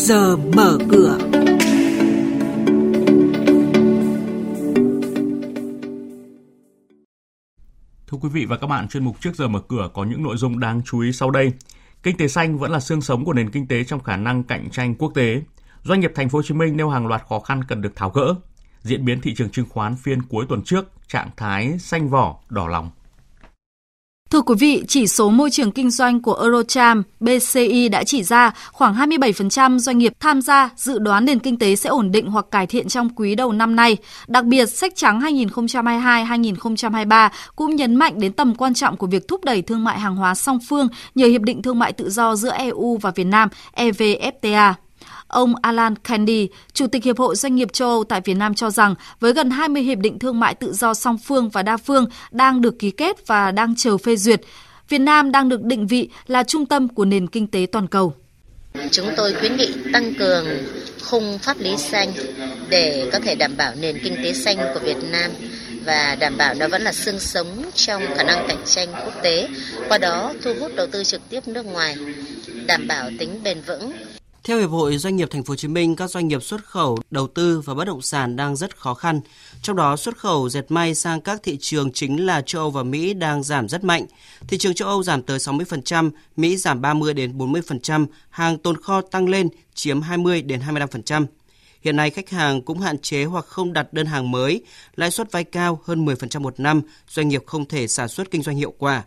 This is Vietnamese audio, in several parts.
giờ mở cửa. Thưa quý vị và các bạn, chuyên mục trước giờ mở cửa có những nội dung đáng chú ý sau đây. Kinh tế xanh vẫn là xương sống của nền kinh tế trong khả năng cạnh tranh quốc tế. Doanh nghiệp thành phố Hồ Chí Minh nêu hàng loạt khó khăn cần được tháo gỡ. Diễn biến thị trường chứng khoán phiên cuối tuần trước, trạng thái xanh vỏ, đỏ lòng. Thưa quý vị, chỉ số môi trường kinh doanh của Eurocharm BCI đã chỉ ra khoảng 27% doanh nghiệp tham gia dự đoán nền kinh tế sẽ ổn định hoặc cải thiện trong quý đầu năm nay. Đặc biệt, sách trắng 2022-2023 cũng nhấn mạnh đến tầm quan trọng của việc thúc đẩy thương mại hàng hóa song phương nhờ hiệp định thương mại tự do giữa EU và Việt Nam EVFTA. Ông Alan Candy, Chủ tịch Hiệp hội Doanh nghiệp châu Âu tại Việt Nam cho rằng với gần 20 hiệp định thương mại tự do song phương và đa phương đang được ký kết và đang chờ phê duyệt, Việt Nam đang được định vị là trung tâm của nền kinh tế toàn cầu. Chúng tôi khuyến nghị tăng cường khung pháp lý xanh để có thể đảm bảo nền kinh tế xanh của Việt Nam và đảm bảo nó vẫn là xương sống trong khả năng cạnh tranh quốc tế, qua đó thu hút đầu tư trực tiếp nước ngoài, đảm bảo tính bền vững theo Hiệp hội Doanh nghiệp Thành phố Hồ Chí Minh, các doanh nghiệp xuất khẩu, đầu tư và bất động sản đang rất khó khăn. Trong đó, xuất khẩu dệt may sang các thị trường chính là châu Âu và Mỹ đang giảm rất mạnh. Thị trường châu Âu giảm tới 60%, Mỹ giảm 30 đến 40%, hàng tồn kho tăng lên chiếm 20 đến 25%. Hiện nay khách hàng cũng hạn chế hoặc không đặt đơn hàng mới, lãi suất vay cao hơn 10% một năm, doanh nghiệp không thể sản xuất kinh doanh hiệu quả.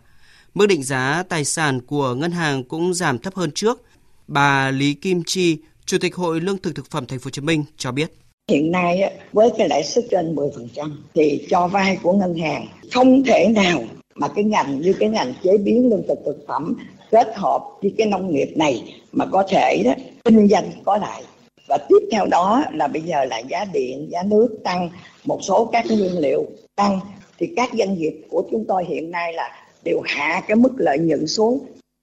Mức định giá tài sản của ngân hàng cũng giảm thấp hơn trước – Bà Lý Kim Chi, Chủ tịch Hội Lương thực thực phẩm Thành phố Hồ Chí Minh cho biết. Hiện nay với cái lãi suất trên 10% thì cho vay của ngân hàng không thể nào mà cái ngành như cái ngành chế biến lương thực thực phẩm kết hợp với cái nông nghiệp này mà có thể đó kinh doanh có lại. Và tiếp theo đó là bây giờ là giá điện giá nước tăng một số các nguyên liệu tăng. Thì các doanh nghiệp của chúng tôi hiện nay là đều hạ cái mức lợi nhuận xuống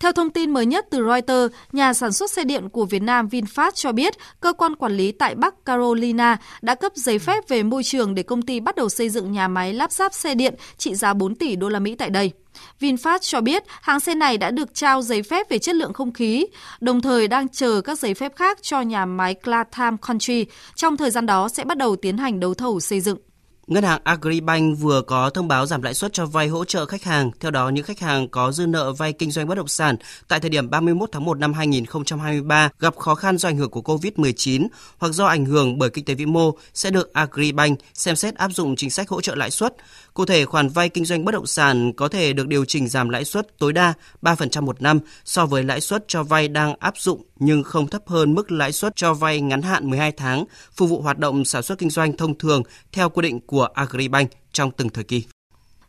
Theo thông tin mới nhất từ Reuters, nhà sản xuất xe điện của Việt Nam VinFast cho biết cơ quan quản lý tại Bắc Carolina đã cấp giấy phép về môi trường để công ty bắt đầu xây dựng nhà máy lắp ráp xe điện trị giá 4 tỷ đô la Mỹ tại đây. VinFast cho biết hãng xe này đã được trao giấy phép về chất lượng không khí, đồng thời đang chờ các giấy phép khác cho nhà máy Clatham Country. Trong thời gian đó sẽ bắt đầu tiến hành đấu thầu xây dựng. Ngân hàng Agribank vừa có thông báo giảm lãi suất cho vay hỗ trợ khách hàng. Theo đó, những khách hàng có dư nợ vay kinh doanh bất động sản tại thời điểm 31 tháng 1 năm 2023 gặp khó khăn do ảnh hưởng của COVID-19 hoặc do ảnh hưởng bởi kinh tế vĩ mô sẽ được Agribank xem xét áp dụng chính sách hỗ trợ lãi suất. Cụ thể, khoản vay kinh doanh bất động sản có thể được điều chỉnh giảm lãi suất tối đa 3% một năm so với lãi suất cho vay đang áp dụng nhưng không thấp hơn mức lãi suất cho vay ngắn hạn 12 tháng, phục vụ hoạt động sản xuất kinh doanh thông thường theo quy định của Agribank trong từng thời kỳ.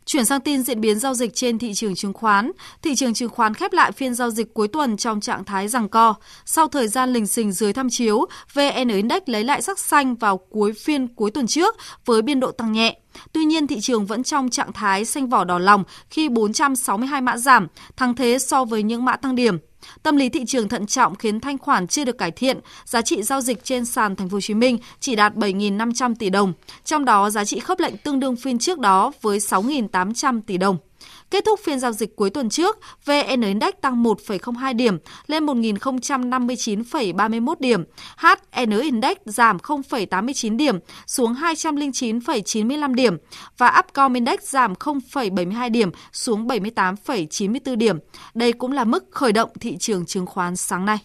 Chuyển sang tin diễn biến giao dịch trên thị trường chứng khoán. Thị trường chứng khoán khép lại phiên giao dịch cuối tuần trong trạng thái rằng co. Sau thời gian lình xình dưới tham chiếu, VN Index lấy lại sắc xanh vào cuối phiên cuối tuần trước với biên độ tăng nhẹ. Tuy nhiên, thị trường vẫn trong trạng thái xanh vỏ đỏ lòng khi 462 mã giảm, thắng thế so với những mã tăng điểm. Tâm lý thị trường thận trọng khiến thanh khoản chưa được cải thiện, giá trị giao dịch trên sàn Thành phố Hồ Chí Minh chỉ đạt 7.500 tỷ đồng, trong đó giá trị khớp lệnh tương đương phiên trước đó với 6.800 tỷ đồng. Kết thúc phiên giao dịch cuối tuần trước, VN Index tăng 1,02 điểm lên 1.059,31 điểm. HN Index giảm 0,89 điểm xuống 209,95 điểm và Upcom Index giảm 0,72 điểm xuống 78,94 điểm. Đây cũng là mức khởi động thị trường chứng khoán sáng nay.